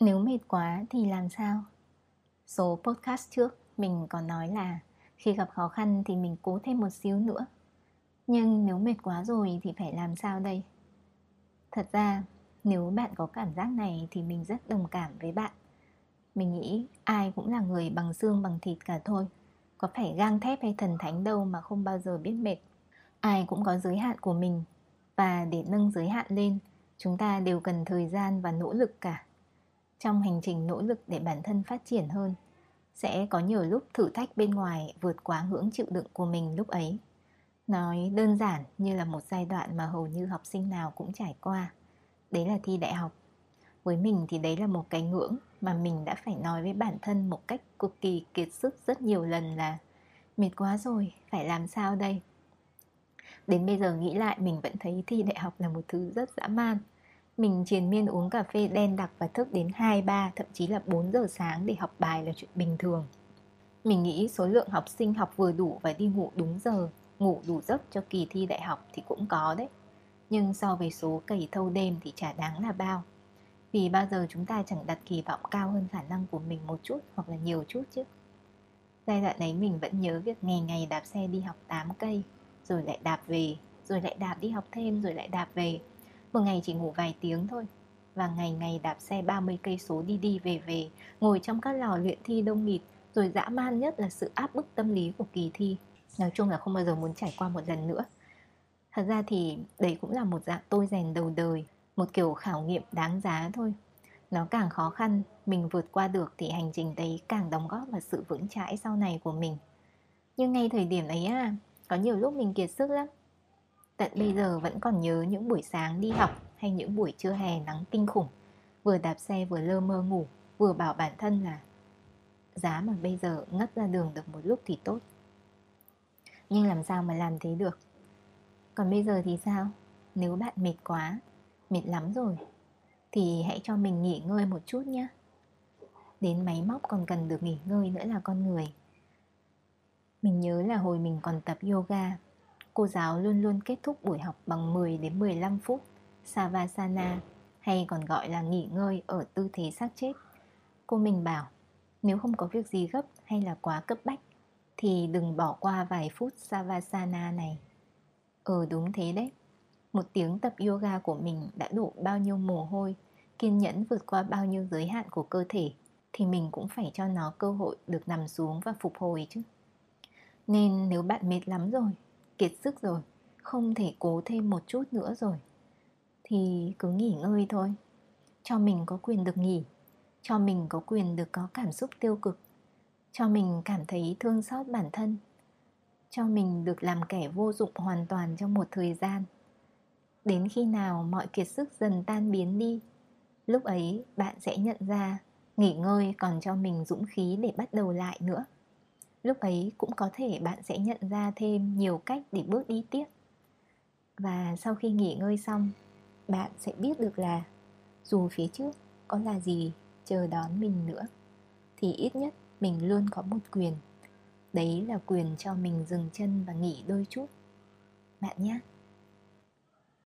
Nếu mệt quá thì làm sao? Số podcast trước mình còn nói là khi gặp khó khăn thì mình cố thêm một xíu nữa. Nhưng nếu mệt quá rồi thì phải làm sao đây? Thật ra nếu bạn có cảm giác này thì mình rất đồng cảm với bạn. Mình nghĩ ai cũng là người bằng xương bằng thịt cả thôi. Có phải gang thép hay thần thánh đâu mà không bao giờ biết mệt. Ai cũng có giới hạn của mình và để nâng giới hạn lên, chúng ta đều cần thời gian và nỗ lực cả trong hành trình nỗ lực để bản thân phát triển hơn. Sẽ có nhiều lúc thử thách bên ngoài vượt quá ngưỡng chịu đựng của mình lúc ấy. Nói đơn giản như là một giai đoạn mà hầu như học sinh nào cũng trải qua. Đấy là thi đại học. Với mình thì đấy là một cái ngưỡng mà mình đã phải nói với bản thân một cách cực kỳ kiệt sức rất nhiều lần là, mệt quá rồi, phải làm sao đây? Đến bây giờ nghĩ lại, mình vẫn thấy thi đại học là một thứ rất dã man mình triền miên uống cà phê đen đặc và thức đến 2, 3, thậm chí là 4 giờ sáng để học bài là chuyện bình thường. Mình nghĩ số lượng học sinh học vừa đủ và đi ngủ đúng giờ, ngủ đủ giấc cho kỳ thi đại học thì cũng có đấy. Nhưng so với số cầy thâu đêm thì chả đáng là bao. Vì bao giờ chúng ta chẳng đặt kỳ vọng cao hơn khả năng của mình một chút hoặc là nhiều chút chứ. Giai đoạn ấy mình vẫn nhớ việc ngày ngày đạp xe đi học 8 cây, rồi lại đạp về, rồi lại đạp đi học thêm, rồi lại đạp về một ngày chỉ ngủ vài tiếng thôi. Và ngày ngày đạp xe 30 cây số đi đi về về Ngồi trong các lò luyện thi đông nghịt Rồi dã man nhất là sự áp bức tâm lý của kỳ thi. Nói chung là không bao giờ muốn trải qua một lần nữa. Thật ra thì đấy cũng là một dạng tôi rèn đầu đời Một kiểu khảo nghiệm đáng giá thôi. Nó càng khó khăn, mình vượt qua được Thì hành trình đấy càng đóng góp vào sự vững chãi sau này của mình. Nhưng ngay thời điểm ấy à Có nhiều lúc mình kiệt sức lắm. Tận bây giờ vẫn còn nhớ những buổi sáng đi học hay những buổi trưa hè nắng kinh khủng, Vừa đạp xe vừa lơ mơ ngủ, Vừa bảo bản thân là Giá mà bây giờ ngất ra đường được một lúc thì tốt. Nhưng làm sao mà làm thế được? Còn bây giờ thì sao? Nếu bạn mệt quá, Mệt lắm rồi, Thì hãy cho mình nghỉ ngơi một chút nhé. Đến máy móc còn cần được nghỉ ngơi nữa là con người. Mình nhớ là hồi mình còn tập yoga cô giáo luôn luôn kết thúc buổi học bằng 10 đến 15 phút Savasana hay còn gọi là nghỉ ngơi ở tư thế xác chết. Cô mình bảo, nếu không có việc gì gấp hay là quá cấp bách thì đừng bỏ qua vài phút Savasana này. Ờ đúng thế đấy. Một tiếng tập yoga của mình đã đổ bao nhiêu mồ hôi, kiên nhẫn vượt qua bao nhiêu giới hạn của cơ thể thì mình cũng phải cho nó cơ hội được nằm xuống và phục hồi chứ. Nên nếu bạn mệt lắm rồi kiệt sức rồi, không thể cố thêm một chút nữa rồi. Thì cứ nghỉ ngơi thôi, cho mình có quyền được nghỉ, cho mình có quyền được có cảm xúc tiêu cực, cho mình cảm thấy thương xót bản thân, cho mình được làm kẻ vô dụng hoàn toàn trong một thời gian. Đến khi nào mọi kiệt sức dần tan biến đi, lúc ấy bạn sẽ nhận ra nghỉ ngơi còn cho mình dũng khí để bắt đầu lại nữa lúc ấy cũng có thể bạn sẽ nhận ra thêm nhiều cách để bước đi tiếp. Và sau khi nghỉ ngơi xong, bạn sẽ biết được là dù phía trước có là gì chờ đón mình nữa, thì ít nhất mình luôn có một quyền. Đấy là quyền cho mình dừng chân và nghỉ đôi chút. Bạn nhé.